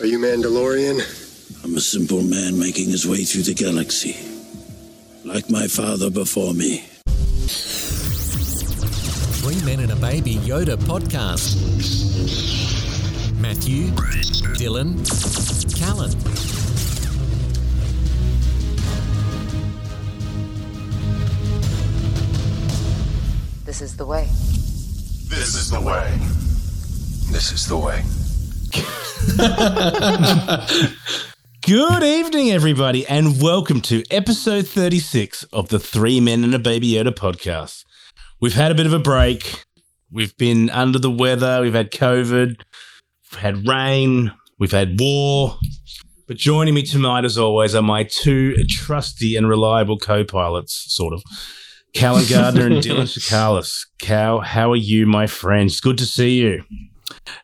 Are you Mandalorian? I'm a simple man making his way through the galaxy. Like my father before me. Three Men and a Baby Yoda podcast. Matthew, Dylan, Callan. This is the way. This is the way. This is the way. Good evening, everybody, and welcome to episode 36 of the Three Men and a Baby Yoda podcast. We've had a bit of a break. We've been under the weather. We've had COVID. We've had rain. We've had war. But joining me tonight, as always, are my two trusty and reliable co pilots, sort of. Callan Gardner and Dylan Shacallis. Cal, how are you, my friends? Good to see you.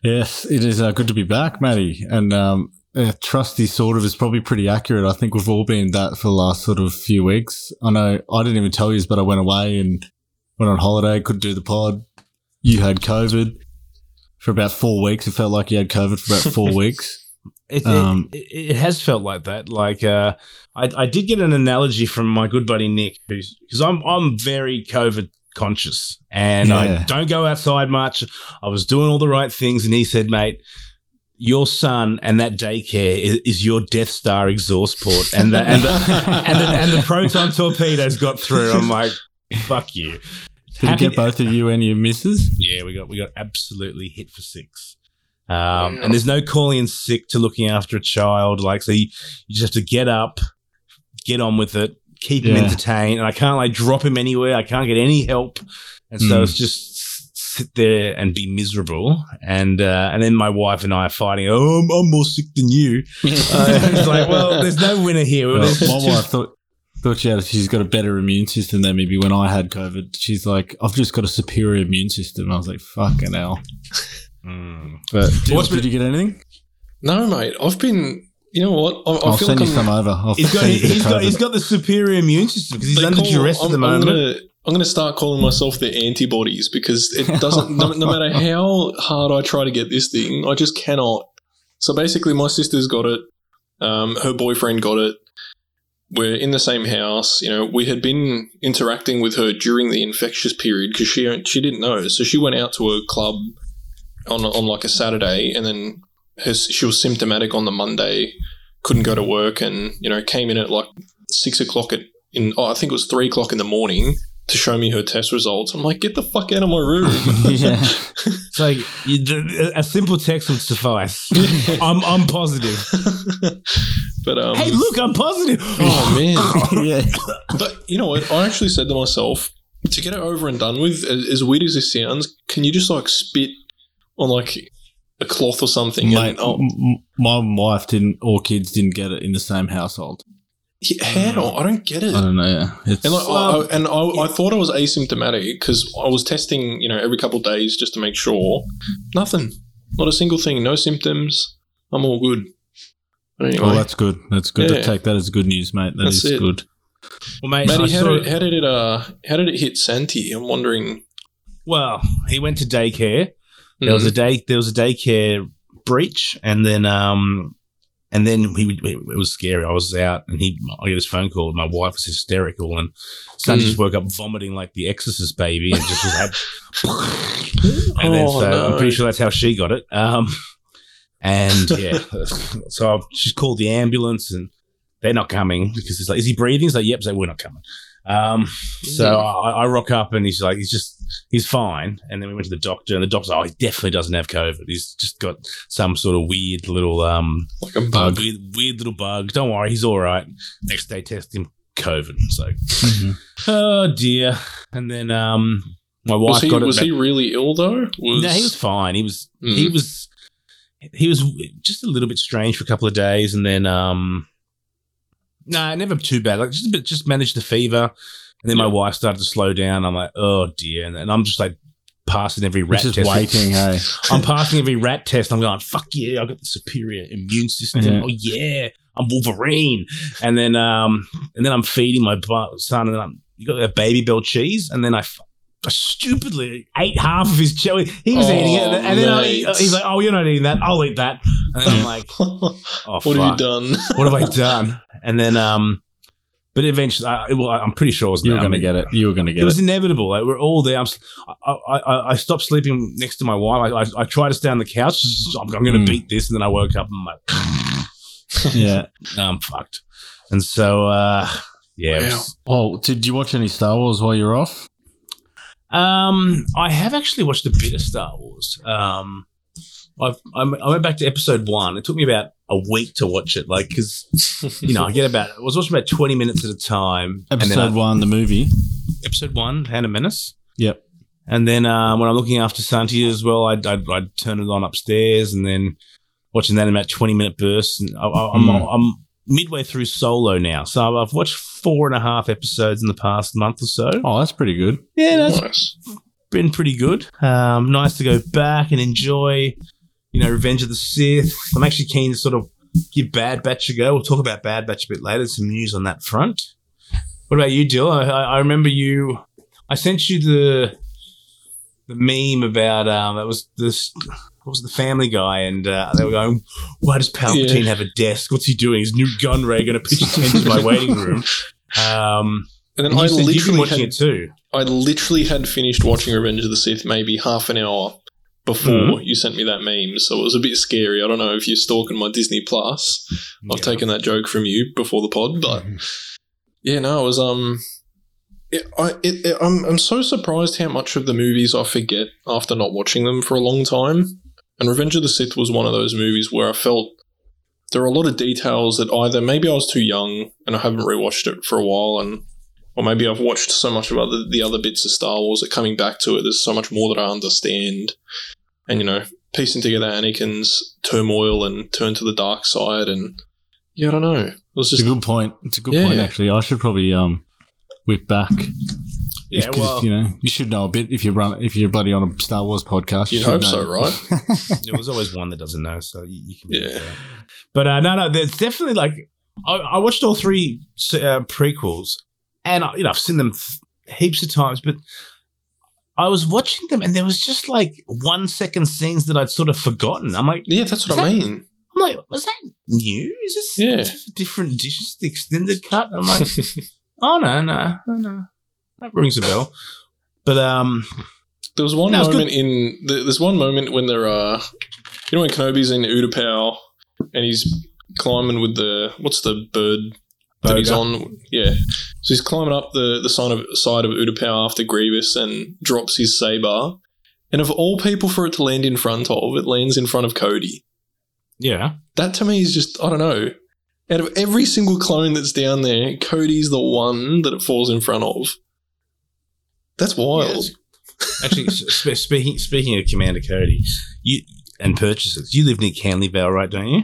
Yes, it is uh, good to be back, Matty. And um, uh, trusty sort of is probably pretty accurate. I think we've all been that for the last sort of few weeks. I know I didn't even tell you, but I went away and went on holiday, couldn't do the pod. You had COVID for about four weeks. It felt like you had COVID for about four weeks. It, Um, it, it has felt like that. Like uh, I, I did get an analogy from my good buddy Nick, because I'm I'm very COVID conscious and I don't go outside much. I was doing all the right things, and he said, "Mate, your son and that daycare is, is your Death Star exhaust port, and the and the, and, the, and the proton torpedoes got through." I'm like, "Fuck you." Did you Happy- get both of you and your missus? yeah, we got we got absolutely hit for six. Um, And there's no calling in sick to looking after a child. Like, so you, you just have to get up, get on with it, keep him Yeah. entertained. And I can't like drop him anywhere. I can't get any help. And so Mm. it's just sit there and be miserable. And uh, and then my wife and I are fighting. Oh, I'm, I'm more sick than you. Uh, it's like, well, there's no winner here. Well, There's my just- wife thought thought she had she's got a better immune system than me. When I had COVID, she's like, I've just got a superior immune system. I was like, fucking hell. Mm. But did, What's did you get anything? No, mate. I've been. You know what? I, I I'll feel send like you I'm, some over. I'll He's got, send you the he's, got, COVID. he's got the superior immune system because he's they under call- duress at I'm, the I'm moment. gonna, I'm gonna start calling myself the antibodies because it doesn't. no, no matter how hard I try to get this thing, I just cannot. So basically, my sister's got it. Um, her boyfriend got it. We're in the same house. You know, we had been interacting with her during the infectious period because she she didn't know. So she went out to a club on on like a Saturday, and then her, she was symptomatic on the Monday. Couldn't go to work, and you know came in at like six o'clock at in oh, I think it was three o'clock in the morning to show me her test results. I'm like, get the fuck out of my room. yeah. It's like you, a simple text would suffice. I'm I'm positive. but um, Hey, look, I'm positive. oh man. yeah. But you know what? I actually said to myself, to get it over and done with, as, as weird as this sounds, can you just like spit on like a cloth or something? Mate, and, oh, m- m- my wife didn't, or kids didn't get it in the same household. yeah, how? I don't get it. I don't know. Yeah. It's, And like, I, I, and I, I thought I was asymptomatic because I was testing, you know, every couple of days just to make sure. Nothing, not a single thing, no symptoms. I'm all good. Anyway, oh, that's good. That's good Yeah. to take that as good news, mate. That is That's it. good. Well, mate, I Matty, how saw- did, how did it? Uh, how did it hit Santi? I'm wondering. well, he went to daycare. There was a Mm. day. There was a daycare breach, and then um, and then he it was scary. I was out, and he I get his phone call. And my wife was hysterical, and Sonny Mm. just woke up vomiting like the Exorcist baby, and just was and then Oh, so no. I'm pretty sure that's how she got it. Um, and yeah, so I've, she's called the ambulance, and they're not coming because it's like, is he breathing? He's like, yep. So we're not coming. Um, so Mm. I, I rock up and he's like, he's just, he's fine. And then we went to the doctor and the doctor's like, oh, he definitely doesn't have COVID. He's just got some sort of weird little, um, like a bug. weird, weird little bug. Don't worry, he's all right. Next day, test him COVID. So, Mhm. oh dear. And then, um, my wife Was he got it. was back- he really ill though? Was, no, he was fine. He was he Mm. was he was just a little bit strange for a couple of days, and then um, no, never too bad. Like just a bit, just managed the fever, and then my wife started to slow down. I'm like, oh dear, and, and I'm just like passing every RAT Just test. waiting, hey. I'm passing every RAT test. I'm going, fuck yeah, I've got the superior immune system. Yeah. Oh yeah, I'm Wolverine. And then um, and then I'm feeding my son, and then I'm you got a Babybel cheese, and then I. I stupidly ate half of his jelly. He was Oh, eating it, and then I, he's like, "Oh, you're not eating that. I'll eat that." And I'm like, "Oh, what have you done? What have I done?" And then, um, but eventually, I, well, I'm pretty sure it was You were going to get it. You were going to get It It was inevitable. Like we're all there. I'm, s- I, I, I- I stopped sleeping next to my wife. I, I, I tried to stay on the couch. just, I'm, going to Mm. beat this, and then I woke up and I'm like, Yeah. I'm fucked. And so, uh, yeah, it was- Oh, did you watch any Star Wars while you were off? Um, I have actually watched a bit of Star Wars. Um, I've, I'm, I went back to episode one. It took me about a week to watch it, like because you know I get about I was watching about twenty minutes at a time. and then Episode I- one, the movie. episode one, Phantom Menace. Yep. And then um, when I'm looking after Santi as well, I'd, I'd, I'd turn it on upstairs and then watching that in about 20 minute bursts. And I, I, I'm, Mm. I'm midway through Solo now. So I've watched four and a half episodes in the past month or so. Oh, that's pretty good. Yeah, that's nice. been pretty good. Um, nice to go back and enjoy, you know, Revenge of the Sith. I'm actually keen to sort of give Bad Batch a go. We'll talk about Bad Batch a bit later. Some news on that front. What about you, Jill? I, I remember you. I sent you the the meme about um, that was this. What was the Family Guy? And uh, they were going, "Why does Palpatine Yeah. have a desk? What's he doing? His new gun ray going to pitch a tent in my waiting room." Um, And then and I literally watching had, it too. I literally had finished watching Revenge of the Sith maybe half an hour before Mhm. you sent me that meme, so it was a bit scary. I don't know if you're stalking my Disney Plus. I've Yeah. taken that joke from you before the pod, but yeah, no, it was um, it, I it, it, I'm I'm so surprised how much of the movies I forget after not watching them for a long time. And Revenge of the Sith was one of those movies where I felt there are a lot of details that either maybe I was too young and I haven't rewatched it for a while, and or maybe I've watched so much of other, the other bits of Star Wars that coming back to it, there's so much more that I understand. And, you know, piecing together Anakin's turmoil and turn to the dark side. And, yeah, I don't know. It was It's a good point. It's a good Yeah. point, actually. I should probably um whip back. Yeah, If- well, you know, you should know a bit if you run if you're buddy on a Star Wars podcast. You'd hope know. so, right? there was always one that doesn't know, so you, you can. Yeah. But uh, no, no, there's definitely like I, I watched all three uh, prequels, and I, you know I've seen them heaps of times, but I was watching them, and there was just like one second scenes that I'd sort of forgotten. I'm like, Yeah, that's what I that- mean. I'm like, was that new? Is this Yeah. different dishes, the extended cut? I'm like, oh no, no, no, no, that rings a bell. But um, There was one moment in there's one moment when they're uh you know when Kenobi's in Utapau and he's climbing with the what's the bird that he's on yeah. So he's climbing up the the side of side of Utapau after Grievous and drops his saber. And of all people for it to land in front of it lands in front of Cody. Yeah, that to me is just I don't know. Out of every single clone that's down there Cody's the one that it falls in front of. That's wild. Yes. Actually, sp- speaking speaking of Commander Cody, you and purchases, you live near Canley Vale, right? Don't you?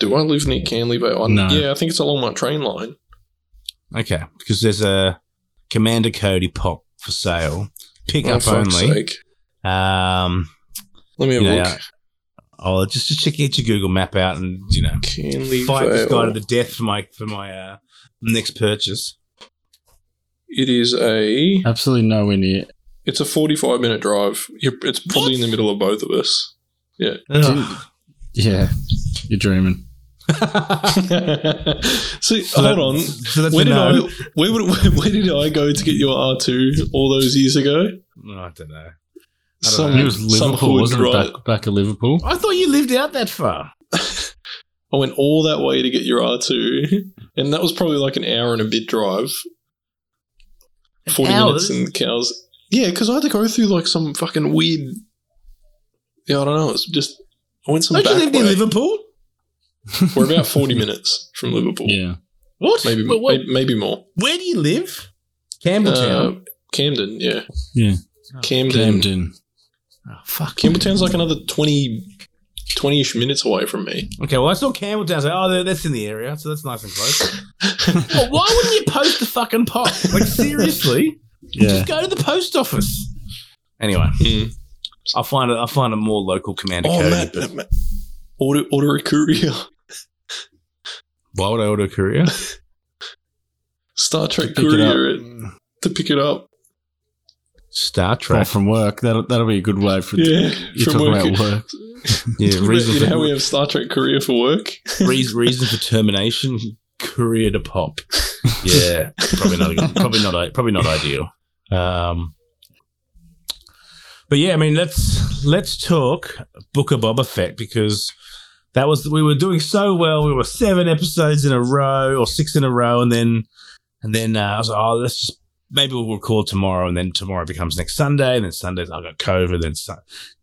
Do I live near Canley Vale? I- No. Yeah, I think it's along my train line. Okay, because there's a Commander Cody pop for sale, pick Oh, up only. sake. Um, Let me have you a know, look. I'll just just check get your Google map out and you know Canley fight this guy to the death for my for my uh, next purchase. It is a. Absolutely nowhere near. It's a forty-five minute drive. You're, it's probably in the middle of both of us. Ugh. Yeah, you're dreaming. See, So hold that- on. So Where did. I? Where, would, where, where did I go to get your R two all those years ago? I don't know. I don't Some, know. It was Liverpool, wasn't it? Back, back at Liverpool. I thought you lived out that far. I went all that way to get your R two, and that was probably like an hour and a bit drive. Forty hour? minutes in cows. Yeah, because I had to go through like some fucking weird. Yeah, I don't know. It's just I went some Don't you back live near way. Liverpool? We're about forty minutes from Liverpool. Yeah. What? maybe, Wait, what- maybe maybe more. Where do you live? Campbelltown. Uh, Camden, yeah, Yeah. Camden. Camden. oh, fuck. Campbelltown's like another 20 20-ish minutes away from me. Okay, well, I saw Campbelltown. I was like, oh, that's in the area, so that's nice and close. well, why wouldn't you post the fucking pop? Like, seriously? Yeah. Just go to the post office. Anyway, Hmm. I'll find a, I'll find a more local Commander Oh, Cody. Matt, but Matt, Matt. Order, order a courier. Why would I order a courier? StarTrack Pick it up. courier it, to pick it up. Star Well, Trek. from work. That'll that'll be a good way for Yeah, you from talking work. about work. yeah, you reason know how for, we have StarTrack career for work? reason, reason for termination, career to pop. Yeah, probably not. Probably not. Probably not ideal. Um, but yeah, I mean, let's let's talk Book of Boba Fett because that was we were doing so well. We were seven episodes in a row or six in a row, and then and then uh, I was like, oh, let's just maybe we'll record tomorrow, and then tomorrow becomes next Sunday, and then Sundays I got COVID, then Sun-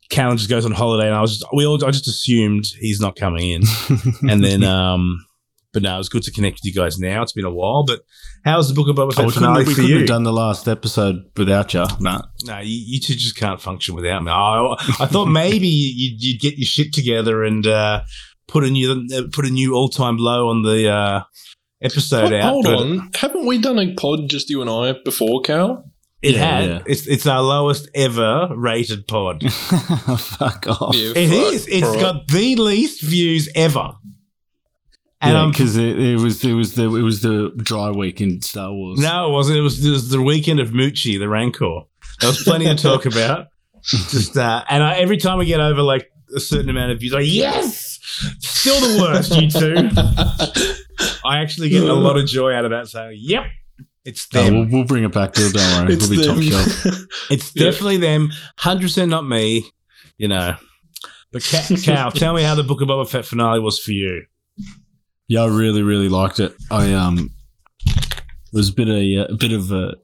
Callan just goes on holiday, and I was just, we all I just assumed he's not coming in, and then um, but no, it was good to connect with you guys now. It's been a while, but how's the Book of Boba Oh, Fett we finale couldn't, we for couldn't you? have done the last episode without you. Nah. No, you, you two just can't function without me. I, I thought maybe you'd, you'd get your shit together and uh, put a new uh, put a new all time low on the uh, episode out. Hold on, haven't we done a pod just you and I before, Cal? It Yeah, had. yeah. It's it's our lowest ever rated pod. it Fuck off. Yeah, is. fuck, It's alright. got the least views ever. And yeah, because it, it was it was the it was the dry week in Star Wars. No, it wasn't. It was, it was the weekend of Moochie, the Rancor. There was plenty to talk about. Just uh, and I, every time we get over like a certain amount of views, like yes, still the worst. You two. I actually get a lot of joy out of that. So yep, it's Oh, them. we'll, we'll bring it back to don't worry. It's We'll be top them. shelf. it's yeah. definitely them. Hundred percent not me. You know. But Ca- Cal, tell me how the Book of Boba Fett finale was for you. Yeah, I really, really liked it. I um, was a bit of a bit of a.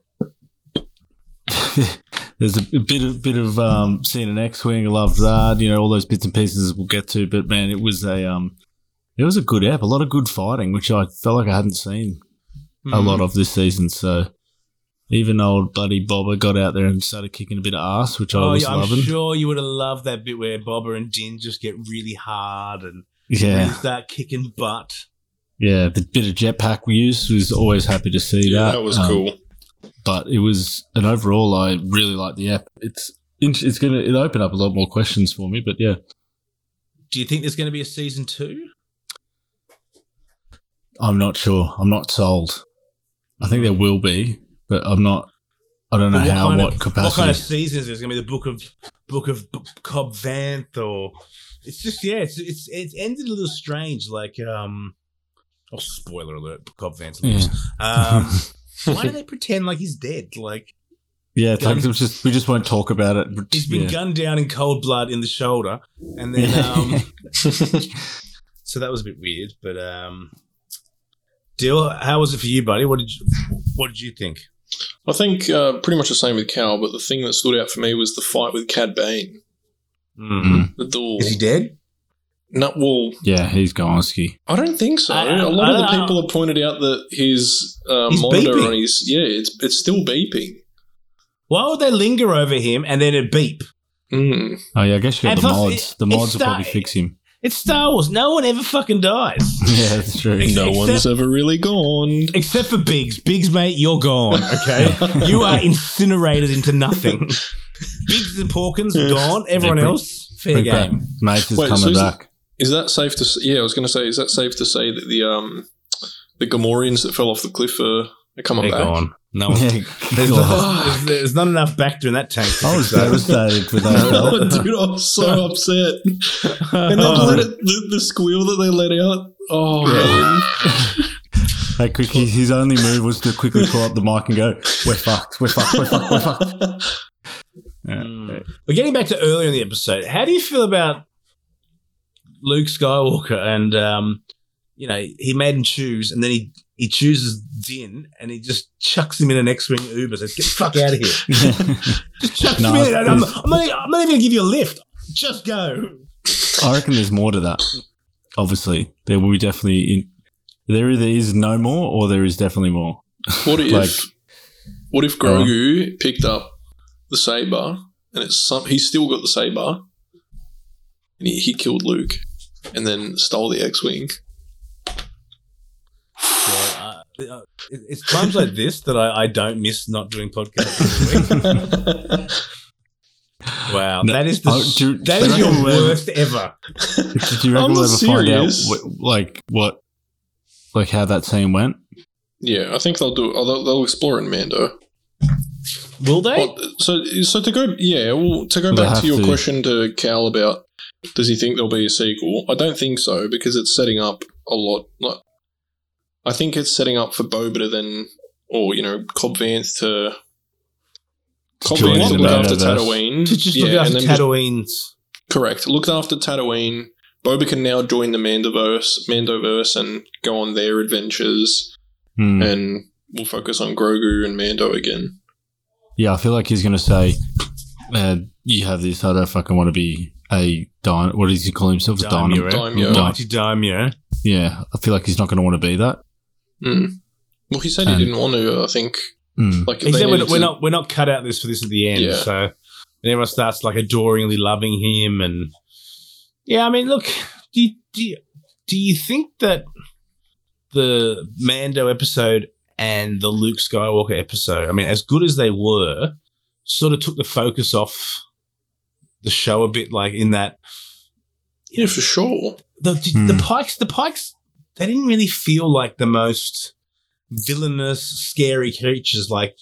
There's a bit of bit of um, seeing an X-wing. I loved that. You know, all those bits and pieces we'll get to. But man, it was a um, it was a good app. A lot of good fighting, which I felt like I hadn't seen a lot of this season. So even old buddy Boba got out there and started kicking a bit of ass, which I Oh, was yeah, I'm loving. sure you would have loved that bit where Boba and Din just get really hard and Yeah, start kicking butt. Yeah. The bit of jetpack we used was always happy to see Yeah, that. that was Um, cool. but it was and overall I really like the app. It's it's gonna it opened up a lot more questions for me, but yeah, Do you think there's going to be a season two? I'm not sure. I'm not sold. I think there will be, but I'm not. I don't know But how kind what of, capacity. What kind of season is? It's going to be the book of book of B- Cobb Vanth, or it's just yeah, it's it's it's ended a little strange. Like um, oh spoiler alert, Cobb Vanth lives. Um, why do they pretend like he's dead? Like yeah, it's like just we just won't talk about it. he's been yeah. gunned down in cold blood in the shoulder, and then um, so that was a bit weird. But um, Dill, how was it for you, buddy? What did you what did you think? I think uh, pretty much the same with Cal, but the thing that stood out for me was the fight with Cad Bane. Mm. The duel. Is he dead? No, well, yeah, he's gone ski. I don't think so. I- A lot I of the don't people have pointed out that his uh, He's monitor beeping. on his yeah, it's it's still beeping. Why would they linger over him and then it beep? Mm. Oh yeah, I guess you got And the mods. it- the it's mods will probably fix him. It's Star Wars. No one ever fucking dies. Yeah, that's true. Ex- No Except- one's ever really gone. Except for Biggs. Biggs, mate, you're gone, okay? you are incinerated into nothing. Biggs and Porkins, gone. Everyone bring- else, fair Bring back- game. Mace is Wait, so coming is it- back. Is that safe to? s- Yeah, I was going to say, is that safe to say that the um the Gamorreans that fell off the cliff are, are coming They're back? gone. No one. Yeah, There's, God. not, there's, there's not enough Bacta in that tank. I was fix that. devastated with Oh, that. dude, I was so upset. And then let it, the, the squeal that they let out. Oh, man. Hey, quick, his, his only move was to quickly pull up the mic and go, "We're fucked. We're fucked. We're fucked. We're fucked." Yeah. Mm. But getting back to earlier in the episode, how do you feel about Luke Skywalker and um, you know, he made him choose and then he he chooses Din and he just chucks him in an X-wing Uber. Says, "Get the fuck out of here!" Just chucks No, him in. I'm, I'm, I'm, not, I'm not even gonna give you a lift. Just go. I reckon there's more to that. Obviously, there will be definitely in, there either is no more or there is definitely more. What if Like- what if Grogu picked up the saber and it's some, he's still got the saber and he, he killed Luke and then stole the X-wing? Yeah, uh, it's times like this that I, I don't miss not doing podcasts. every week. wow, No, that is the oh, do you- that do is your worst ever. Did you reckon I'm we'll ever find out serious. what, like what, like how that scene went? yeah, I think they'll do. Oh, they'll, they'll explore in Mando. Will they? Well, so, so to go, yeah, well, to go They back to your to. question to Cal about does he think there'll be a sequel? I don't think so because it's setting up a lot. Like, I think it's setting up for Boba to then, or you know, Cobb Vanth to Cobb join Vanth to look after Tatooine. to just yeah, look after and then just- Tatooine's. correct. Look after Tatooine. Boba can now join the Mandoverse, Mandoverse, and go on their adventures, Hmm. and we'll focus on Grogu and Mando again. Yeah, I feel like he's going to say, uh, "You have this. I don't fucking want to be a dino. What does he call himself? A Daimyo. dino. Daimyo. Daimyo. Yeah, I feel like he's not going to want to be that. Mm. Well, he said he didn't want to. I think. Mm. Like He said we're, needed we're not we're not cut out this for this at the end. Yeah. So and everyone starts like adoringly loving him, and yeah, I mean, look, do you, do you, do you think that the Mando episode and the Luke Skywalker episode, I mean, as good as they were, sort of took the focus off the show a bit, like in that Yeah, for sure. the Hmm. the Pikes the Pikes they didn't really feel like the most villainous, scary creatures like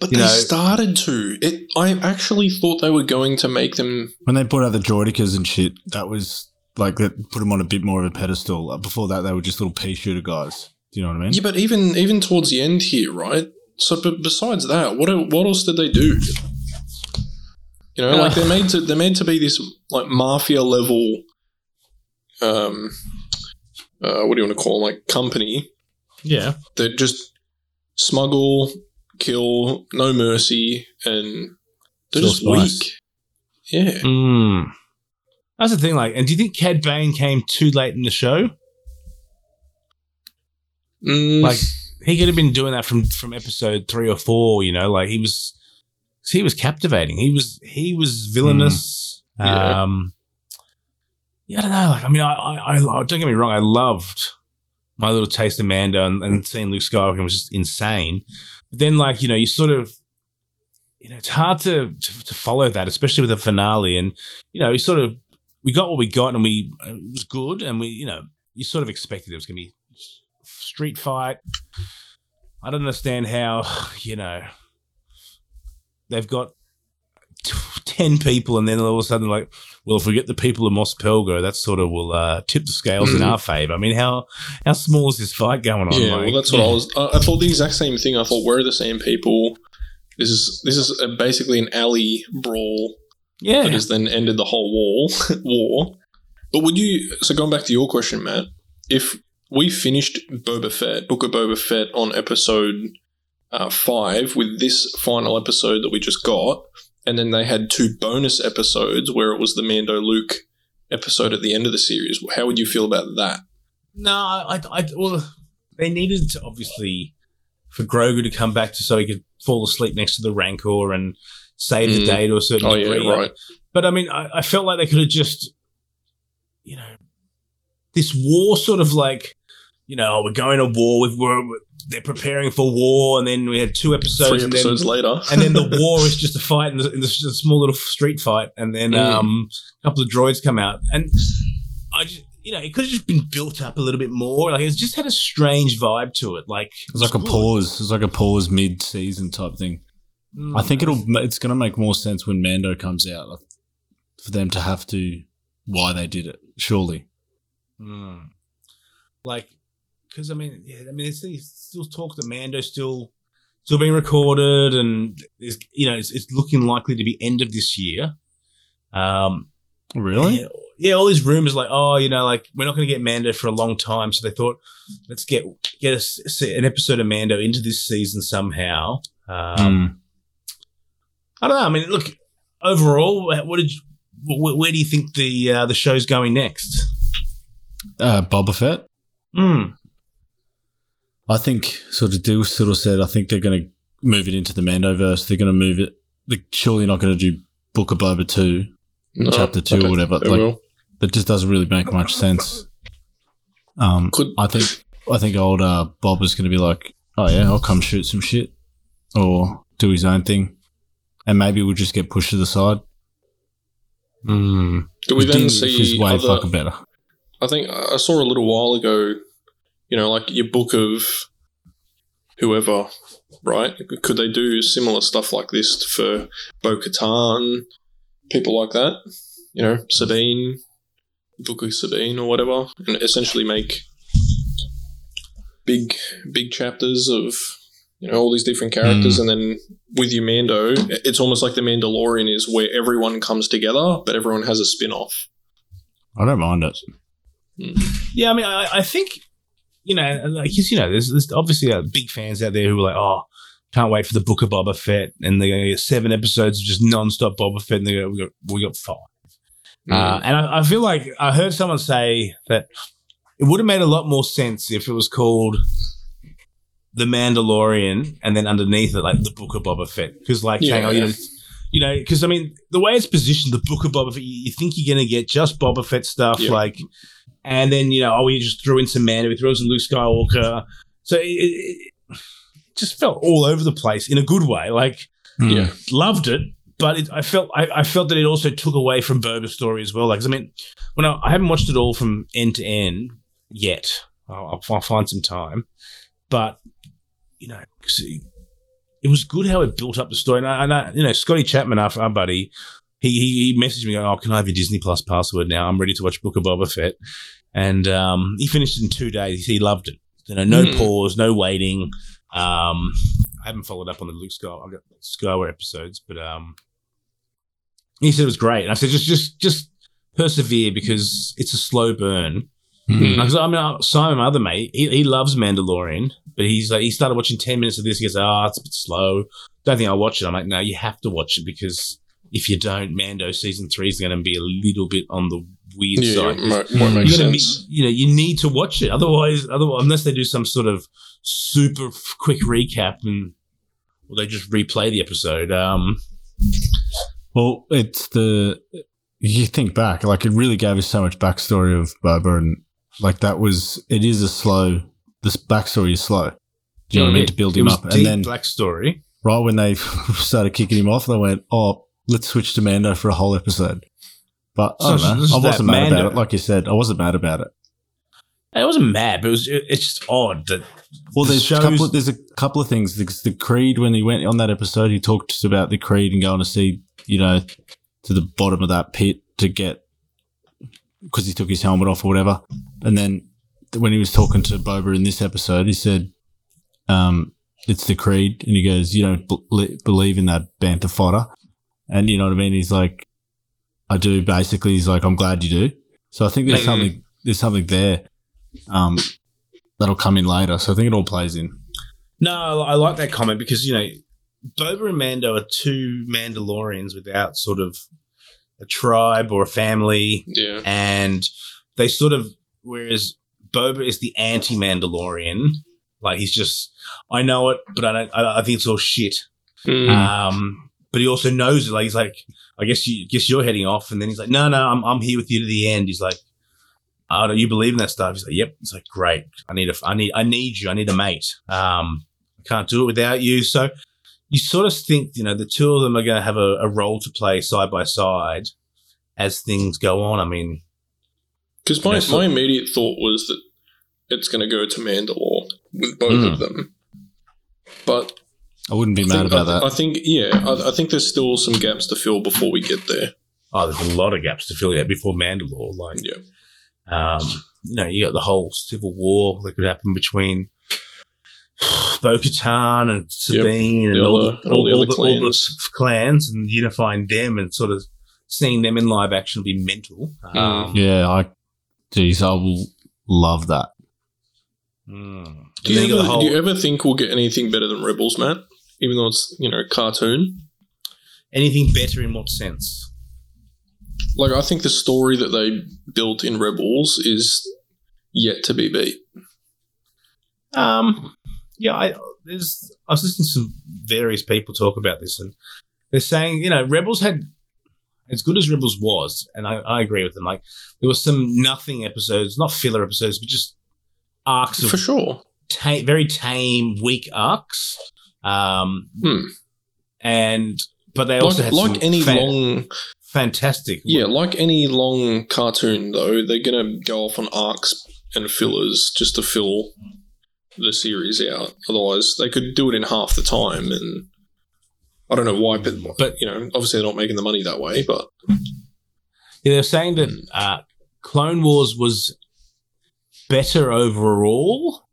But You they know- started to. It. I actually thought they were going to make them. When they brought out the droidekas and shit, that was like that put them on a bit more of a pedestal. Uh, Before that, they were just little pea shooter guys. Do you know what I mean? Yeah, but even even towards the end here, right? So, but besides that, what what else did they do? You know, like they're made to they're made to be this like mafia level. Um, uh, what do you want to call them? Like company yeah. that just smuggle, kill, no mercy, and they're Kill just spice. weak. Yeah. Mm. That's the thing. Like, and do you think Cad Bane came too late in the show? Mm, Like, he could have been doing that from from episode three or four. You know, like he was he was captivating. He was he was villainous. Yeah. Um, yeah, I don't know. Like, I mean, I, I, I don't get me wrong. I loved my little taste of Mando, and, and seeing Luke Skywalker was just insane. But then, like, you know, you sort of, you know, it's hard to to, to follow that, especially with the finale. And you know, you sort of we got what we got, and we it was good, and we, you know, you sort of expected it was going to be street fight. I don't understand how, you know, they've got t- 10 people and then all of a sudden, like, well, if we get the people of Mos Pelgo, that sort of will uh, tip the scales in Mhm. our favor. I mean, how how small is this fight going on? Yeah, Like, well, that's what I was. I, I thought the exact same thing. I thought we're the same people. This is this is a, basically an alley brawl Yeah. that has then ended the whole war. war. But would you? So going back to your question, Matt, if we finished Boba Fett, Book of Boba Fett on episode uh, five with this final episode that we just got, and then they had two bonus episodes where it was the Mando Luke episode at the end of the series. How would you feel about that? No, I, I, well, they needed to obviously for Grogu to come back to so he could fall asleep next to the Rancor and save the Mm. day to a certain Oh degree. yeah, right. But I mean, I, I felt like they could have just, you know, this war sort of like, you know, we're going to war with, we're, they're preparing for war, and then we had two episodes, Three and episodes then, later, and then the war is just a fight in the, in the s- small little street fight, and then Mm. um, a couple of droids come out, and I just, you know, it could have just been built up a little bit more. Like it's just had a strange vibe to it. Like It's like a pause. It's like a pause mid-season type thing. Mm. I think it'll. It's going to make more sense when Mando comes out like, for them to have to why they did it. Surely. Mm. Like, because I mean, yeah, I mean, it's, it's still talk that Mando still still being recorded, and is you know, it's, it's looking likely to be end of this year. Um, Really? yeah, yeah, all these rumors like, oh, you know, like we're not going to get Mando for a long time, so they thought let's get get a an episode of Mando into this season somehow. Um, Mm. I don't know. I mean, look, overall, what did you, wh- where do you think the uh, the show's going next? Uh, Boba Fett. Mm. I think sort of Dill sort of said. I think they're going to move it into the Mandoverse. They're going to move it. They're surely not going to do Book of Boba two, No, chapter two or whatever. they Like will. that just doesn't really make much sense. Um, Could I think I think old uh, Bob is going to be like, oh yeah, I'll come shoot some shit, or do his own thing, and maybe we'll just get pushed to the side. Mm. do we then see is way other, fucking better. I think I saw a little while ago, you know, like your book of whoever right? Could they do similar stuff like this for Bo Katan, people like that? You know, Sabine, Book of Sabine, or whatever, and essentially make big, big chapters of you know all these different characters, hmm. and then with your Mando, it's almost like the Mandalorian is where everyone comes together, but everyone has a spin off. I don't mind it. Hmm. Yeah, I mean, I, I think you know, like, 'cause, you know, there's, there's obviously uh, big fans out there who are like, oh, can't wait for the Book of Boba Fett, and they're gonna get seven episodes of just non-stop Boba Fett, and they go, we got we got five. Uh, and I, I feel like I heard someone say that it would have made a lot more sense if it was called The Mandalorian, and then underneath it, like the Book of Boba Fett, because like saying, oh, you Yeah. know. You know, because I mean, the way it's positioned, the Book of Boba Fett, you, you think you're going to get just Boba Fett stuff, Yeah. like, and then you know, oh, we just threw in some Mando, we threw in some Luke Skywalker, so it, it, it just felt all over the place in a good way. Like, hmm. Yeah. loved it, but it, I felt I, I felt that it also took away from Boba's story as well. Like, 'cause I mean, when I, I haven't watched it all from end to end yet, I'll, I'll find some time, but you know, it, it was good how it built up the story. And I, and I you know, Scotty Chapman, our, our buddy, he, he messaged me going, "Oh, can I have your Disney Plus password now? I'm ready to watch Book of Boba Fett." And um, he finished it in two days. He loved it. You know, no Hmm. pause, no waiting. Um, I haven't followed up on the Luke Skywalker, I've got Skywalker episodes, but um, he said it was great. And I said, just just just persevere because it's a slow burn. Hmm. Because I mean, Simon, my other mate, he, he loves Mandalorian, but he's like, he started watching 10 minutes of this. He goes, oh, it's a bit slow. Don't think I'll watch it. I'm like, no, you have to watch it because if you don't, Mando season three is going to be a little bit on the weird Yeah, side. it might, might make You're sense. be, you know, you need to watch it. Otherwise, otherwise, unless they do some sort of super quick recap and or they just replay the episode. Um, Well, it's the you think back, like it really gave us so much backstory of Boba, and like that was it is a slow. This backstory is slow. Do you know what I mean? To build it him was up, deep and then black story. right when they started kicking him off, they went, "Oh, let's switch to Mando for a whole episode." But I, don't know. I wasn't mad Mando- about it. Like you said, I wasn't mad about it. I wasn't mad, but it was. It's just odd that. Well, there's shows- couple. There's a couple of things. The, the Creed when he went on that episode, he talked about the Creed and going to see, you know, to the bottom of that pit to get because he took his helmet off or whatever. And then when he was talking to Boba in this episode, he said, um, "It's the Creed," and he goes, "You don't bel- believe in that bantha fodder," and you know what I mean. He's like, "I do." Basically, he's like, "I'm glad you do." So I think there's Like- something. There's something there. Um, that'll come in later. So I think it all plays in. No, I like that comment because you know, Boba and Mando are two Mandalorians without sort of a tribe or a family, Yeah. and they sort of. Whereas Boba is the anti-Mandalorian, like he's just, I know it, but I don't. I, I think it's all shit. Mm. Um, but he also knows it. Like he's like, I guess you guess you're heading off, and then he's like, no, no, I'm I'm here with you to the end. He's like, oh, do you believe in that stuff? He's like, yep. It's like, great. I need a, I need, I need you. I need a mate. Um, I can't do it without you. So you sort of think, you know, the two of them are going to have a, a role to play side by side as things go on. I mean, Because my, Yeah, so- my immediate thought was that it's going to go to Mandalore with both Mm. of them. But I wouldn't be I mad think, about I, that. I think, yeah, I, I think there's still some gaps to fill before we get there. oh, there's a lot of gaps to fill out before Mandalore. Like, Yeah. Um, you know, you got the whole civil war that could happen between Bo Katan and Sabine and all, other- the, all the all, other the, all the clans. clans and unifying them and sort of seeing them in live action would be mental. Mm. Um, yeah, I, geez, I will love that. mm. Do you, ever, whole- do you ever think we'll get anything better than Rebels, Matt? Even though it's, you know, cartoon? anything better in what sense? Like, I think the story that they built in Rebels is yet to be beat. Um, yeah, I there's I was listening to some various people talk about this, and they're saying you know Rebels had as good as Rebels was, and I, I agree with them. Like there was some nothing episodes, not filler episodes, but just arcs of For sure. ta- very tame, weak arcs. Um, Hmm. and but they also Like, had like any fa- long fantastic, Yeah, like any long cartoon, though, they're going to go off on arcs and fillers just to fill the series out. Otherwise, they could do it in half the time. And I don't know why, but, But- you know, obviously they're not making the money that way. But Yeah, they're saying that uh, Clone Wars was better overall,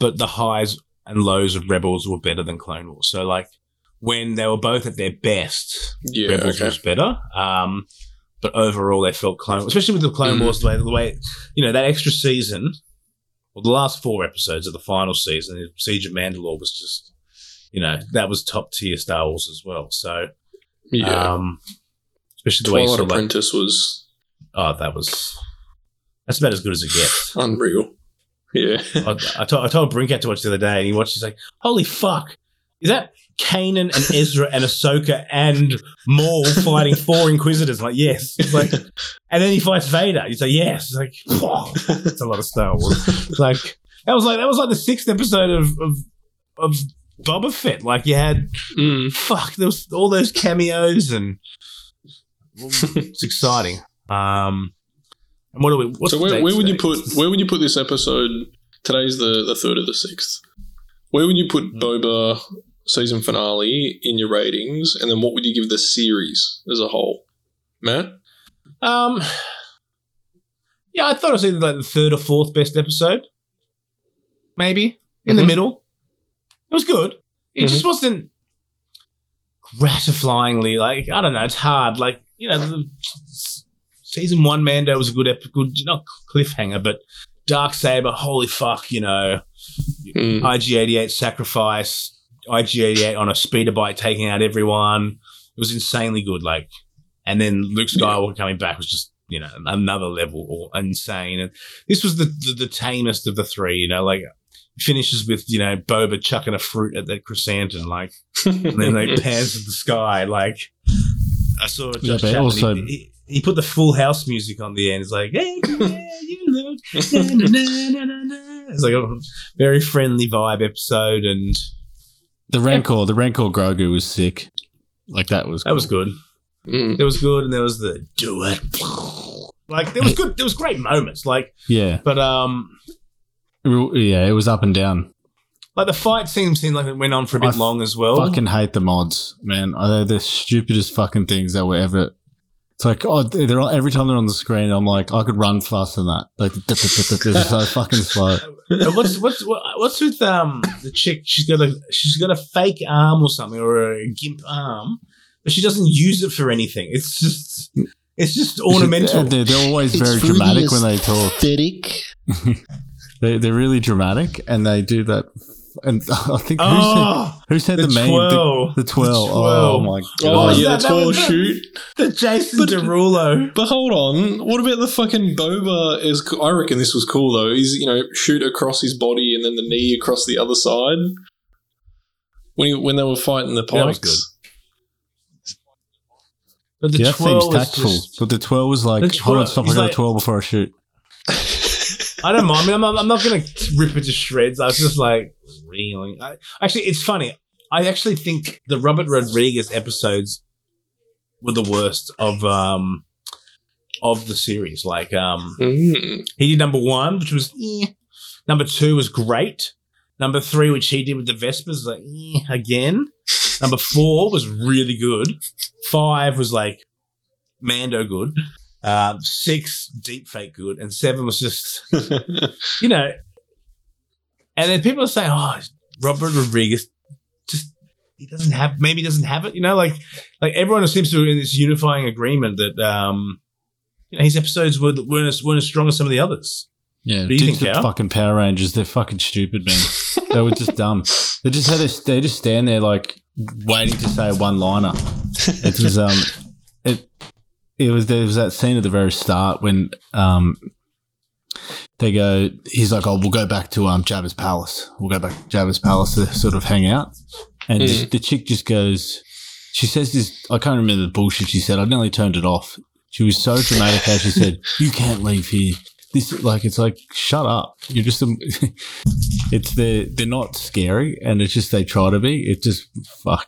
but the highs and lows of Rebels were better than Clone Wars. So, like, when they were both at their best, yeah, Rebels okay. was better. Um, but overall, they felt Clone, especially with the Clone Mhm. Wars, the way, the way you know that extra season, well, the last four episodes of the final season, Siege of Mandalore was just, you know, that was top tier Star Wars as well. So, yeah. um, especially the way Twilight like, Apprentice was oh, that was that's about as good as it gets. unreal. Yeah. I, I, told, I told Brinkat to watch the other day, and he watched. He's like, "Holy fuck! Is that Kanan and Ezra and Ahsoka and Maul fighting four Inquisitors?" I'm like, yes. It's like, and then he fights Vader. He's like, yes. It's like, whoa, that's a lot of Star Wars. Like that was like that was like the sixth episode of of, of Boba Fett. Like you had Mm. fuck, there was all those cameos and it's exciting. Um, and what do we? What's so where, where would you put where would you put this episode? Today's the the third of the sixth. Where would you put Hmm. Boba season finale in your ratings, and then what would you give the series as a whole? Matt, Um, yeah, I thought it was either like the third or fourth best episode, maybe in the Mhm. middle. It was good. It just wasn't gratifyingly like I don't know. It's hard. Like you know, the, season one Mando was a good, ep- good not cliffhanger, but Dark Saber. Holy fuck, you know, Mm. IG88 sacrifice, IG88 on a speeder bike taking out everyone. It was insanely good. Like, and then Luke Skywalker coming back was just you know another level or insane. And this was the, the the tamest of the three. You know, like finishes with you know Boba chucking a fruit at that chrysanthemum, like, and then they pans to the sky. Like, I saw Yeah, Josh but also- he, he, he put the Full House music on the end. It's like, hey, yeah, you look. na, na, na. It's like a very friendly vibe episode, and The Rancor, the Rancor Grogu was sick. Like that was that was good. Mm. It was good, and there was the do it. Like there was good. There was great moments. Like, Yeah, but um, yeah, it was up and down. like the fight scene seemed like it went on for a bit long as well. Fucking hate the mods, man. They're the stupidest fucking things that were ever. It's like oh, they're all, every time they're on the screen, I'm like, I could run faster than that. Like they're so fucking slow. What's what's what's with um the chick? She's got a she's got a fake arm or something or a gimp arm, but she doesn't use it for anything. It's just it's just ornamental. They're, they're always very It's for the dramatic when they talk. Aesthetic. They, they're really dramatic, and they do that. And I think who Oh, said, ah, who said the, the meme? twirl. The, the twirl. The Oh twirl. my Oh, god! yeah, that- the that was 12 the- shoot. the Jason But- Derulo. But hold on, what about the fucking Boba? Is I reckon this was cool though. He's you know shoot across his body and then the knee across the other side. When he, when they were fighting the Yeah, pikes, But the Yeah, that twirl seems was tactful. just- But the twirl was like, The hold on, stop! I he's got like- a twirl before I shoot. I don't mind. I mean, I'm not, I'm not going to rip it to shreds. I was just like, really? I, actually, it's funny. I actually think the Robert Rodriguez episodes were the worst of um of the series. Like, um, Mm. he did number one, which was eh. number two was great. Number three, which he did with the Vespas, like eh, again. Number four was really good. Five was like Mando good. Um, six deep fake good, and seven was just you know. And then people are saying, "Oh, Robert Rodriguez just he doesn't have maybe doesn't have it." You know, like like everyone seems to be in this unifying agreement that um, you know, his episodes were weren't as, weren't as strong as some of the others. Yeah, Do you think, the fucking Power Rangers. They're fucking stupid, man. they were just dumb. They just had to. They just stand there like waiting to say one liner. It was um, it it was there was that scene at the very start when um, they go. He's like, "Oh, we'll go back to um Jabba's palace. We'll go back to Jabba's palace to sort of hang out." And Mm. the chick just goes. She says this. I can't remember the bullshit she said. I nearly turned it off. She was so dramatic how she said, "You can't leave here." This like it's like shut up. You're just a, it's they're they're not scary, and it's just they try to be. It just fuck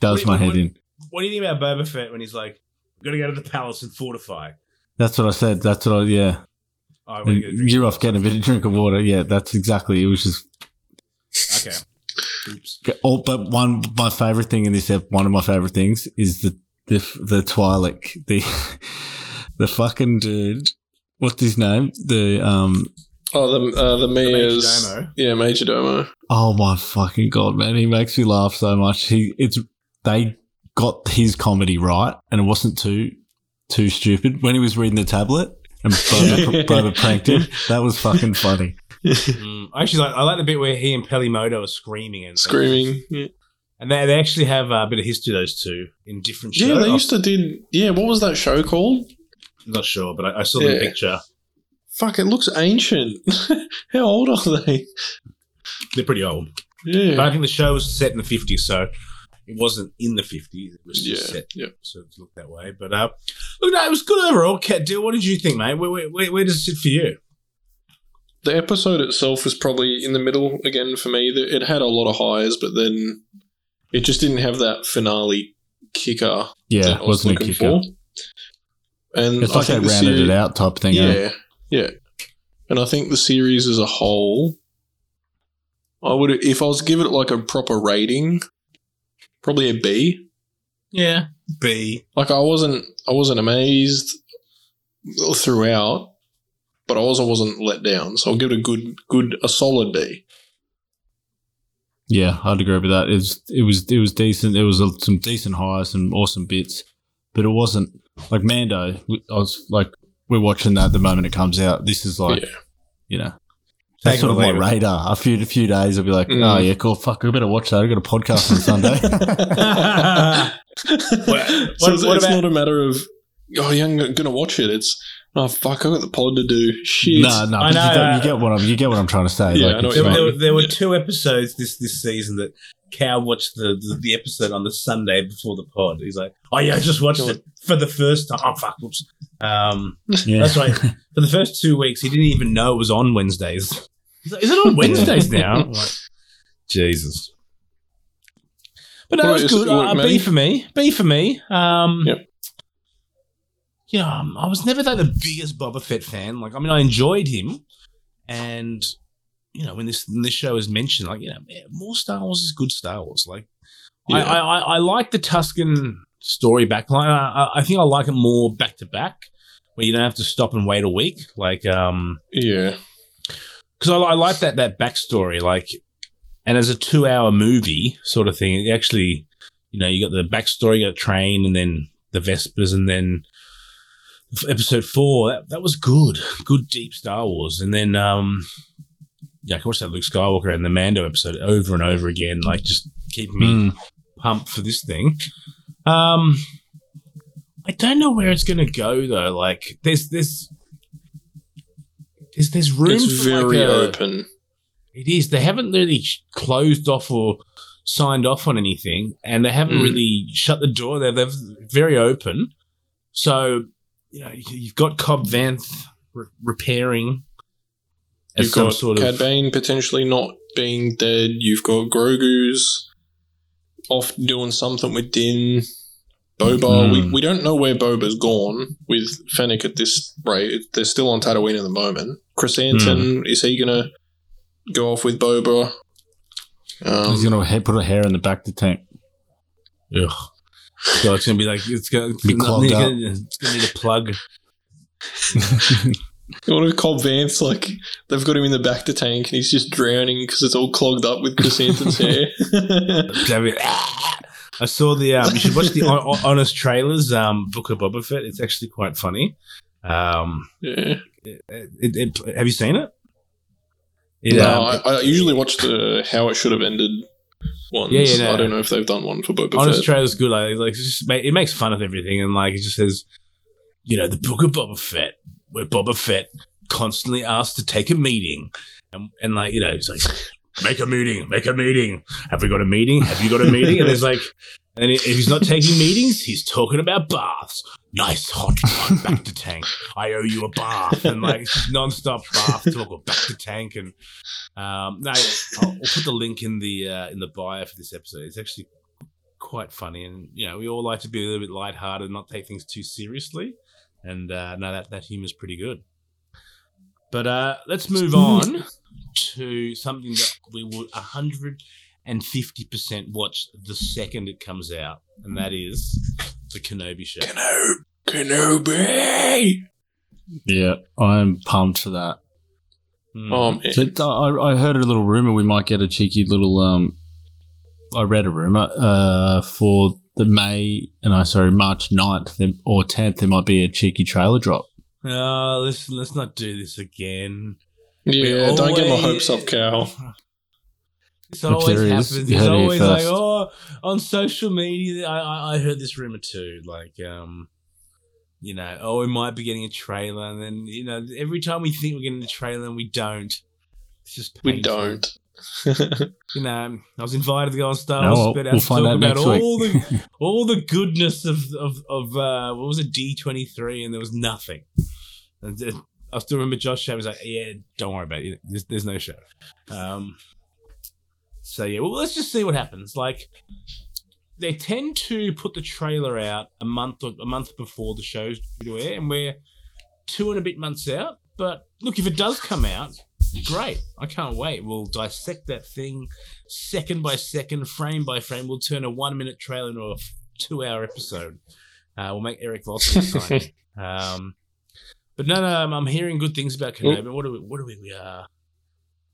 does What- my head what- in. What do you think about Boba Fett when he's like, "Got to go to the palace and fortify"? That's what I said. That's what I yeah. Oh, I wanna And get you're off getting a bit of drink of water. Yeah, that's exactly. It was just Okay. Oops. Okay, Oh, but one my favorite thing in this ep- one of my favorite things is the the the Twi'lek the the fucking dude. What's his name? The um. Oh, the uh, the mayor's Domo. yeah, Major Domo. Oh my fucking god, man! He makes me laugh so much. He it's they got his comedy right, and it wasn't too too stupid when he was reading the tablet and Boba, Boba pranked him. That was fucking funny. Mm, I actually like I like the bit where he and Peli Motto are screaming and Screaming. Yeah, and they, they actually have a bit of history those two in different shows. yeah they used to did. Yeah, what was that show called? I'm not sure, but I, I saw the picture. Fuck, it looks ancient. How old are they? They're pretty old, but Yeah, I think the show was set in the 50s, so it wasn't in the 50s. It was just Yeah, set yeah. so it looked that way. But uh, look, no, it was good overall. Cat Deal, what did you think, mate? Where, where, where, where does it sit for you? the episode itself was probably in the middle again for me. It had a lot of highs, but then it just didn't have that finale kicker Yeah, that I was wasn't a kicker. for. And It's I like they think the rounded seri- it out type thing. eh? Yeah, yeah. And I think the series as a whole, I would if I was to give it like a proper rating, probably a B. Yeah, B. Like I wasn't, I wasn't amazed throughout, but I also wasn't let down. So I'll give it a good, good, a solid B. Yeah, I'd agree with that. It's it was it was decent. There was a, some decent highs, some awesome bits, but it wasn't like Mando. I was like, we're watching that the moment it comes out. This is like, Yeah. you know, Take that's sort of my or leave it. radar. A few a few days, I'll be like, Mm. oh yeah, cool. Fuck, I better watch that. I got a podcast on Sunday. What- so what- it's, what it's about- not a matter of oh, yeah, I'm gonna watch it. It's oh fuck, I got the pod to do. Shit. no, no, I know, you, uh, you get what I'm you get what I'm trying to say. Yeah, like, I know there, you there, there were two episodes this this season that Cow watched the, the, the episode on the Sunday before the pod. He's like, "Oh yeah, I just watched it for the first time." Oh fuck, whoops. Um, yeah. that's right. For the first two weeks, he didn't even know it was on Wednesdays. He's like, Is it on Wednesdays now? I'm like, Jesus. But no, What it's good. Uh, B for me. B for me. Um, Yep. Yeah, um, I was never like the biggest Boba Fett fan. Like, I mean, I enjoyed him, and you know, when this when this show is mentioned, like, you know, man, more Star Wars is good Star Wars. Like, I, Yeah. I, I, I like the Tusken story back. Like, I, I- I think I like it more back to back, where you don't have to stop and wait a week. Like, um, Yeah. Because I, I like that that backstory. Like, and as a two hour movie sort of thing, it actually, you know, you got the backstory, you got train, and then the Vespas, and then episode four. That, that was good, good deep Star Wars, and then um, yeah, I can watch that Luke Skywalker and the Mando episode over and over again, like just keeping me Mm. pumped for this thing. Um, I don't know where it's going to go though. Like, there's there's there's there's room. It's for like very a- open. it is. They haven't really closed off or signed off on anything, and they haven't Mm. really shut the door. They're, they're very open. So, you know, you- you've got Cobb Vanth re- repairing You've got sort Cad of. Bane potentially not being dead. You've got Grogu's off doing something with Din. Boba, we, Mm. we don't know where Boba's gone with Fennec at this rate. They're still on Tatooine at the moment. Chrysanthemum, is he going to go off with Boba? Um, He's gonna put a hair in the back of the tank. Ugh. So it's gonna be like it's gonna, it's Be gonna, clogged up. it's gonna need a plug. what if Cobb Vanth, like, they've got him in the bacta tank and he's just drowning because it's all clogged up with Chrysanthemum's hair? I saw the. Um, you should watch the Hon- Hon- Honest trailers. Um, Book of Boba Fett. It's actually quite funny. Um, yeah. it, it, it- have you seen it? It, no, um, I, I usually watch the how it should have ended ones. Yeah, yeah, no. I don't know if they've done one for Boba Honest Fett. trailer's good. Like, like it's just, it makes fun of everything, and like it just says, you know, the book of Boba Fett, where Boba Fett constantly asks to take a meeting, and and like you know, it's like make a meeting, make a meeting. Have we got a meeting? Have you got a meeting? And there's like, and if he's not taking meetings, he's talking about baths. Nice hot one, bacta tank. I owe you a bath, and like it's nonstop bath talk or back to tank, and um, no, I'll, I'll put the link in the uh, in the bio for this episode. It's actually quite funny, and you know we all like to be a little bit lighthearted, and not take things too seriously. And uh, no, that that humor's pretty good. But uh, let's move on to something that we would hundred and fifty percent watch the second it comes out, and that is the Kenobi show. Kenobi. Yeah, I'm pumped for that. Mm. Oh man. So I, I heard a little rumor we might get a cheeky little. Um, I read a rumor uh, for the May and I sorry March 9th or tenth. There might be a cheeky trailer drop. Oh, let's let's not do this again. Yeah, We don't get my hopes up, Cal. This always happens. It's heard it always like, oh, on social media. I, I I heard this rumor too. Like, um, you know, oh, we might be getting a trailer, and then you know, every time we think we're getting a trailer and we don't, it's just We don't. You know, I was invited to go on Star No, Wars well, Spit Out we'll to find talk out about next all the all the goodness of of of uh, what was it D twenty three, and there was nothing. I still remember Josh Shea was like, "Yeah, don't worry about it. There's, there's no show." Um, so yeah, well, let's just see what happens. Like, they tend to put the trailer out a month or a month before the show's due to air, and we're two and a bit months out. But look, if it does come out, great. I can't wait. We'll dissect that thing second by second, frame by frame. We'll turn a one minute trailer into a two hour episode. Uh, we'll make Eric Volson excited. um, but no, no, I'm, I'm hearing good things about Kenobi. What are we? What are we? We are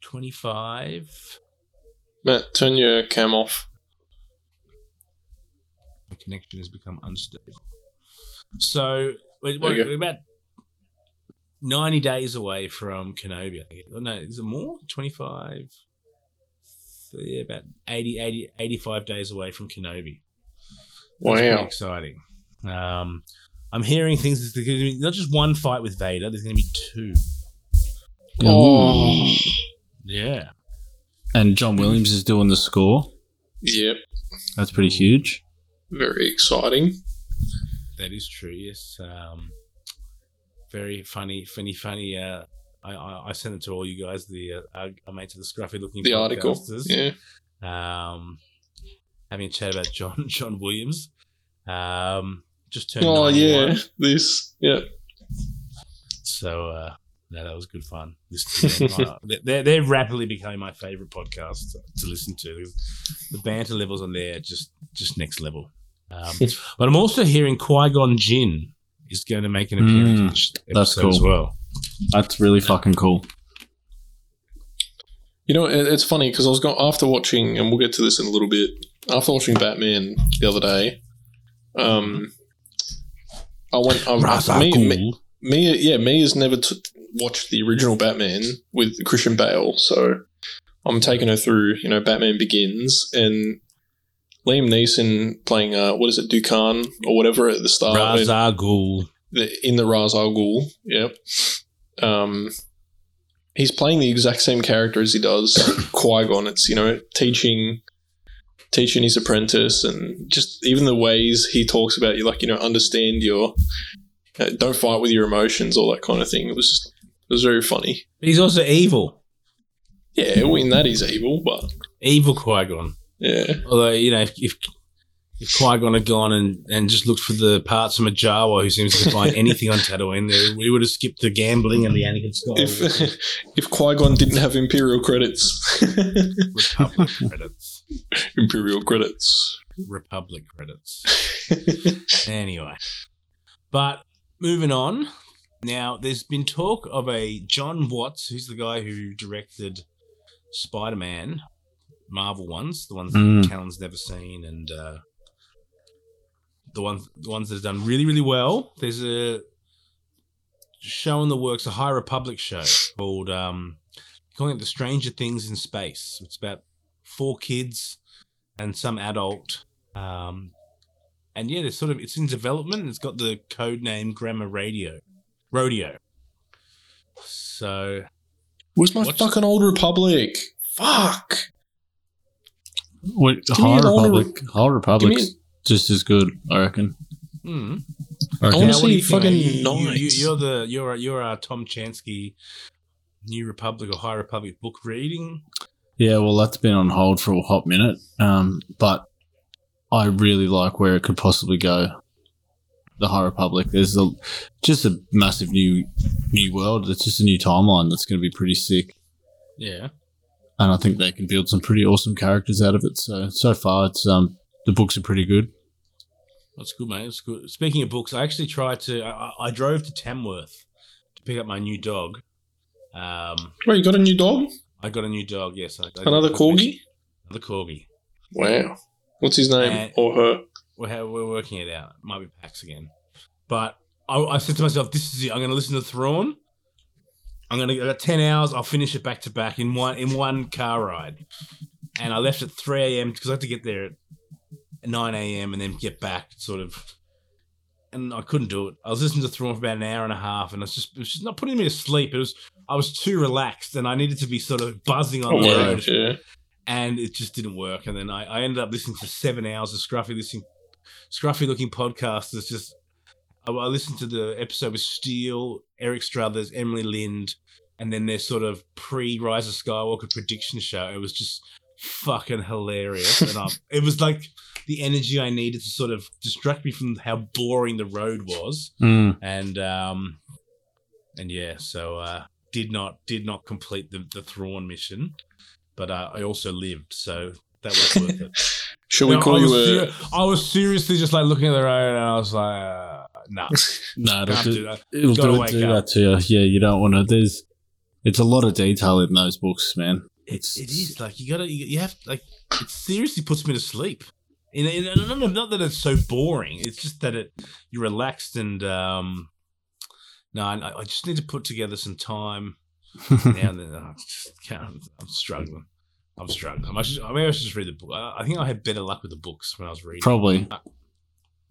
twenty five. Matt, turn your cam off. The connection has become unstable. So we're, you we're about ninety days away from Kenobi. Oh, No, is it more? Twenty five. Yeah, about 80, 80, 85 days away from Kenobi. Wow. exciting. Um, I'm hearing things. There's going to be not just one fight with Vader. There's going to be two. Oh. Yeah. And John Williams is doing the score. Yep. That's pretty huge. Very exciting. That is true. Yes. Um, very funny, funny, funny. Uh, I, I, I sent it to all you guys. The uh, our, our mates of the scruffy looking The article. Yeah. Um, having a chat about John John Williams. Um, just turned. Oh 91. yeah. This. Yeah. So uh, no, that was good fun. Listen to them. They're they're rapidly becoming my favorite podcast to listen to. The banter levels on there are just just next level. Um, but I'm also hearing Qui Gon Jinn is going to make an appearance. in this that's episode as cool. well. That's really fucking cool. You know, it's funny because I was going after watching, and we'll get to this in a little bit. After watching Batman the other day, um, I went. I, me, me, me, yeah, me has never t- watched the original Batman with Christian Bale, so I'm taking her through. You know, Batman Begins and Liam Neeson playing uh, what is it, Dukan or whatever at the start. Ra's al Ghul. the, in the Ra's al Ghul. Yep. Um, he's playing the exact same character as he does Qui Gon. It's you know teaching, teaching his apprentice, and just even the ways he talks about you, like you know, understand your, don't fight with your emotions, all that kind of thing. It was just, it was very funny. But he's also evil. Yeah, well, in that he's evil, but Evil Qui Gon. yeah, Although you know, if if, if Qui Gon had gone and, and just looked for the parts from a Jawa who seems to find anything on Tatooine, there we would have skipped the gambling and the Anakin Skywalker if if Qui Gon didn't have Imperial credits, Republic credits. Imperial credits. Republic credits. Anyway, but moving on. Now, there's been talk of a Jon Watts, who's the guy who directed Spider Man, Marvel ones, the ones Mm. that Callan's never seen, and uh, the ones the ones that have done really, really well. There's a show in the works, a High Republic show called um, calling it the Stranger Things in Space. It's about four kids and some adult. Um, and yeah, it's sort of it's in development. and It's got the code name Grammar Radio, Rodeo. So Where's my What's- fucking old Republic? Fuck. What, me High an older- Republic, High Republic's Give just as good, I reckon. hmm. I reckon. wanna see what you think, fucking mate? you, you, you, are the you're you're our Tom Chansky New Republic or High Republic book reading. Yeah, well, that's been on hold for a hot minute. Um, but I really like where it could possibly go. The High Republic. There's a just a massive new new world. It's just a new timeline that's going to be pretty sick. Yeah. and I think they can build some pretty awesome characters out of it. So so far, it's um the books are pretty good. That's good, mate. That's good. Speaking of books, I actually tried to. I, I- I drove to Tamworth to pick up my new dog. Um, Wait, you got a new dog? I got a new dog. Yes, I, I- Another corgi? Another corgi. Wow. What's his name And- or her? We're we're working it out. It might be Pax again, but I, I said to myself, "This is it. I'm going to listen to Thrawn. I'm going to I got ten hours. I'll finish it back to back in one in one car ride." And I left at three a.m. because I had to get there at nine a.m. and then get back, sort of. And I couldn't do it. I was listening to Thrawn for about an hour and a half, and it's just it was just not putting me to sleep. It was I was too relaxed, and I needed to be sort of buzzing on Oh, the road Yeah. and it just didn't work. And then I, I ended up listening to seven hours of scruffy listening, scruffy looking podcasts. It's just I, I listened to the episode with Steele, Eric Struthers, Emily Lind, and then their sort of pre Rise of Skywalker prediction show. It was just fucking hilarious, and I, it was like the energy I needed to sort of distract me from how boring the road was Mm. and um and yeah so uh did not did not complete the the Thrawn mission but uh, I also lived so that was worth it Shall we No, call I you was a? ser- I was seriously just like looking at the road and I was like uh, nah No, it'll can't do, do that it'll Gotta do, do that to you. Yeah, you don't want to. There's it's a lot of detail in those books, man. it, it is like you gotta you, you have like it seriously puts me to sleep in, in, in, not, not that it's so boring it's just that it you're relaxed and um no I, I just need to put together some time now and then I just can't. I'm struggling. I'm struggling. I should, maybe I should just read the book. I, I think I had better luck with the books when I was reading. Probably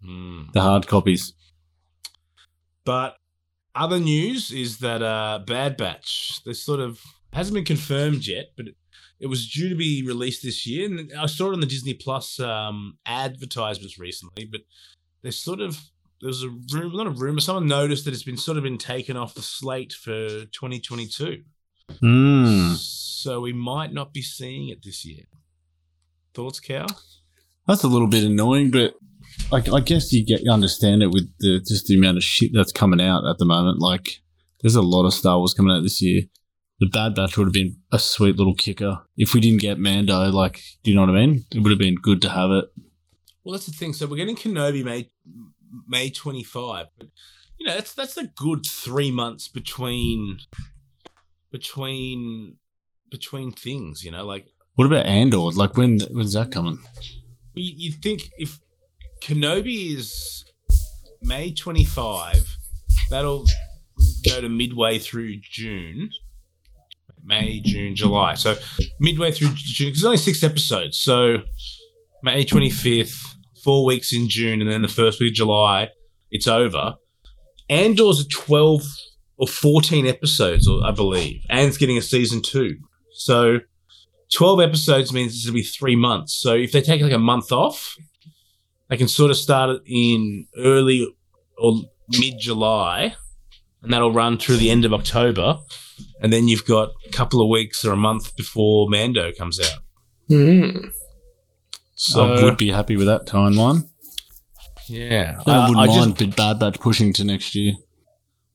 Mm. the hard copies. But other news is that uh, Bad Batch, this sort of hasn't been confirmed yet, but it, it was due to be released this year. And I saw it on the Disney Plus um, advertisements recently, but there's sort of there's a rumor, not a rumor. Someone noticed that it's been sort of been taken off the slate for 2022. Mm. So we might not be seeing it this year. Thoughts, Cow? That's a little bit annoying, but I, I guess you get you understand it with the just the amount of shit that's coming out at the moment. Like, there's a lot of Star Wars coming out this year. The Bad Batch would have been a sweet little kicker if we didn't get Mando. Like, do you know what I mean? It would have been good to have it. Well, that's the thing. So we're getting Kenobi May May 25, but you know that's that's a good three months between between between things. You know, like What about Andor? Like, when when's that coming? you, you think if Kenobi is May 25, that'll go to midway through June. May, June, July. So midway through June, 'cause there's only six episodes. So May 25th, four weeks in June, and then the first week of July, it's over. Andor's a 12 or 14 episodes, I believe, and it's getting a season two. So 12 episodes means it's going to be three months. So if they take like a month off, they can sort of start it in early or mid July, and that'll run through the end of October. And then you've got a couple of weeks or a month before Mando comes out. Hmm. So, I would be happy with that timeline. yeah. I Uh, wouldn't I just- mind Bad Bad Batch pushing to next year.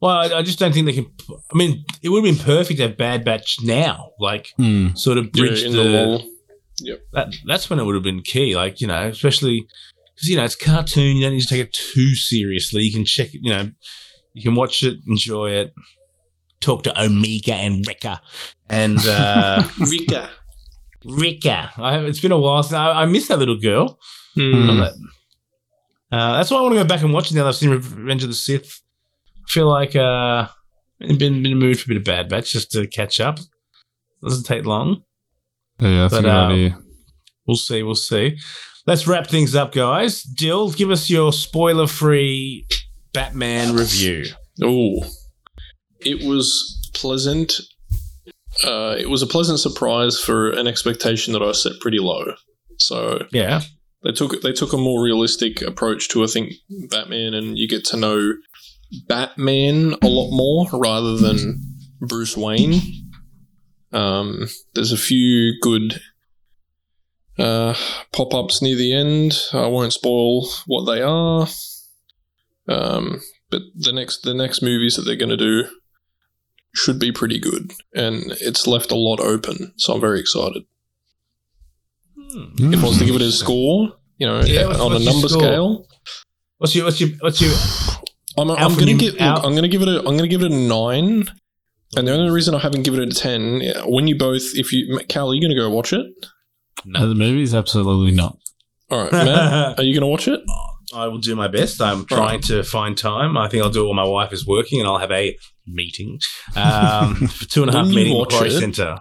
well, I, I just don't think they can. I mean, it would have been perfect to have Bad Batch now, like Hmm. sort of Yeah, bridge in the, the wall. that that's when it would have been key. Like you know, especially because you know it's cartoon. You don't need to take it too seriously. You can check it. You know, you can watch it, enjoy it, talk to Omega and Rika and uh, Rika. Rika. I it's been a while since I, I miss that little girl. Hmm. Uh, that's why I want to go back and watch it now. that I've seen Revenge of the Sith. I feel like uh, I've been been in a mood for a bit of Bad Batch just to catch up. Doesn't take long. Yeah, that's But, a good um, idea. We'll see. We'll see. Let's wrap things up, guys. Dill, give us your spoiler-free Batman review. Oh, it was pleasant. Uh, it was a pleasant surprise for an expectation that I set pretty low. So Yeah. they took they took a more realistic approach to I think Batman, and you get to know Batman a lot more rather than Bruce Wayne. Um, there's a few good uh, pop ups near the end. I won't spoil what they are. Um, but the next the next movies that they're going to do should be pretty good, and it's left a lot open. So I'm very excited. If I was to give it a score, you know, Yeah, what's- on a what's your number score? scale, What's your what's your what's your I'm, I'm gonna give look, I'm gonna give it a I'm gonna give it a nine. And the only reason I haven't given it a ten, when you both, if you, Cal, are you gonna go watch it? No, the movie's absolutely not. All right, Matt, are you gonna watch it? I will do my best. I'm trying to find time. I think I'll do it while my wife is working, and I'll have a meeting um, for two and a half meeting Centre.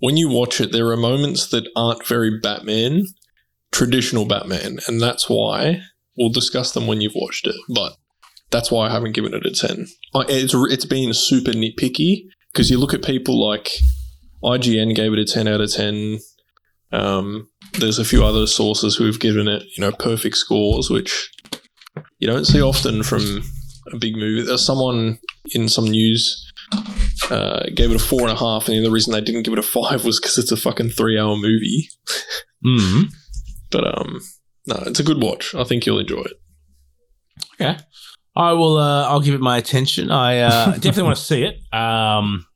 when you watch it, there are moments that aren't very Batman, traditional Batman, and that's why we'll discuss them when you've watched it. But that's why I haven't given it a ten. I, it's it's been super nitpicky because you look at people like IGN gave it a ten out of ten. Um, there's a few other sources who have given it, you know, perfect scores, which you don't see often from a big movie. There's someone in some news uh, gave it a four and a half, and the only reason they didn't give it a five was because it's a fucking three-hour movie. Mm. But um, no, it's a good watch. I think you'll enjoy it. Okay. I will. Uh, I'll give it my attention. I uh, definitely want to see it. Um,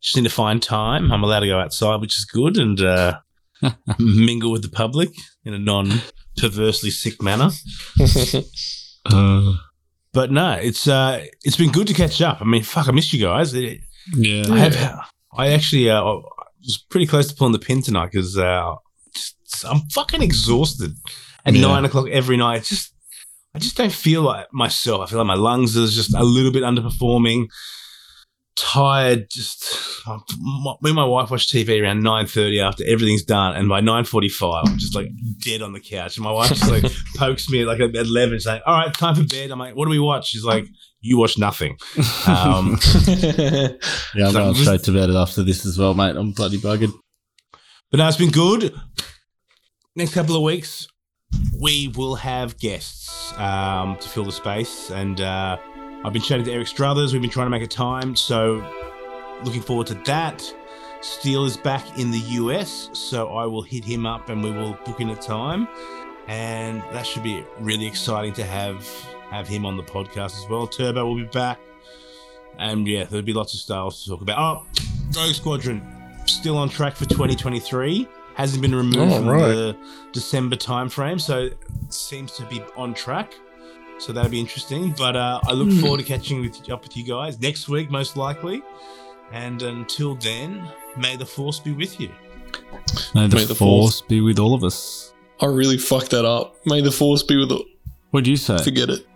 just need to find time. I'm allowed to go outside, which is good, and uh, mingle with the public in a non-perversely sick manner. Uh, But no, it's uh, it's been good to catch up. I mean, fuck, I missed you guys. It, yeah. I have. I actually uh, was pretty close to pulling the pin tonight because uh, just- I'm fucking exhausted at Yeah. nine o'clock every night. It's just I just don't feel like myself. I feel like my lungs are just a little bit underperforming. Tired. Just um, me and my wife watch TV around nine thirty after everything's done, and by nine forty five, I'm just like dead on the couch. And my wife just like pokes me like at eleven, saying, "All right, time for bed." I'm like, "What do we watch?" She's like, "You watch nothing." Um, yeah, I'm So- going straight to bed after this as well, mate. I'm bloody buggered. But no, it's been good. Next couple of weeks, we will have guests um, to fill the space. And uh, I've been chatting to Eric Struthers. We've been trying to make a time. So looking forward to that. Steele is back in the US. So I will hit him up and we will book in a time. And that should be really exciting to have have him on the podcast as well. Turbo will be back. And yeah, there'll be lots of styles to talk about. Oh, Rogue Squadron still on track for 2023. Hasn't been removed Oh, from right. the December timeframe, so it seems to be on track. So that'll be interesting. But uh, I look forward to catching with, up with you guys next week, most likely. And until then, may the force be with you. May the, May the force, force- be with all of us. I really fucked that up. May the force be with the. What'd you say? Forget it.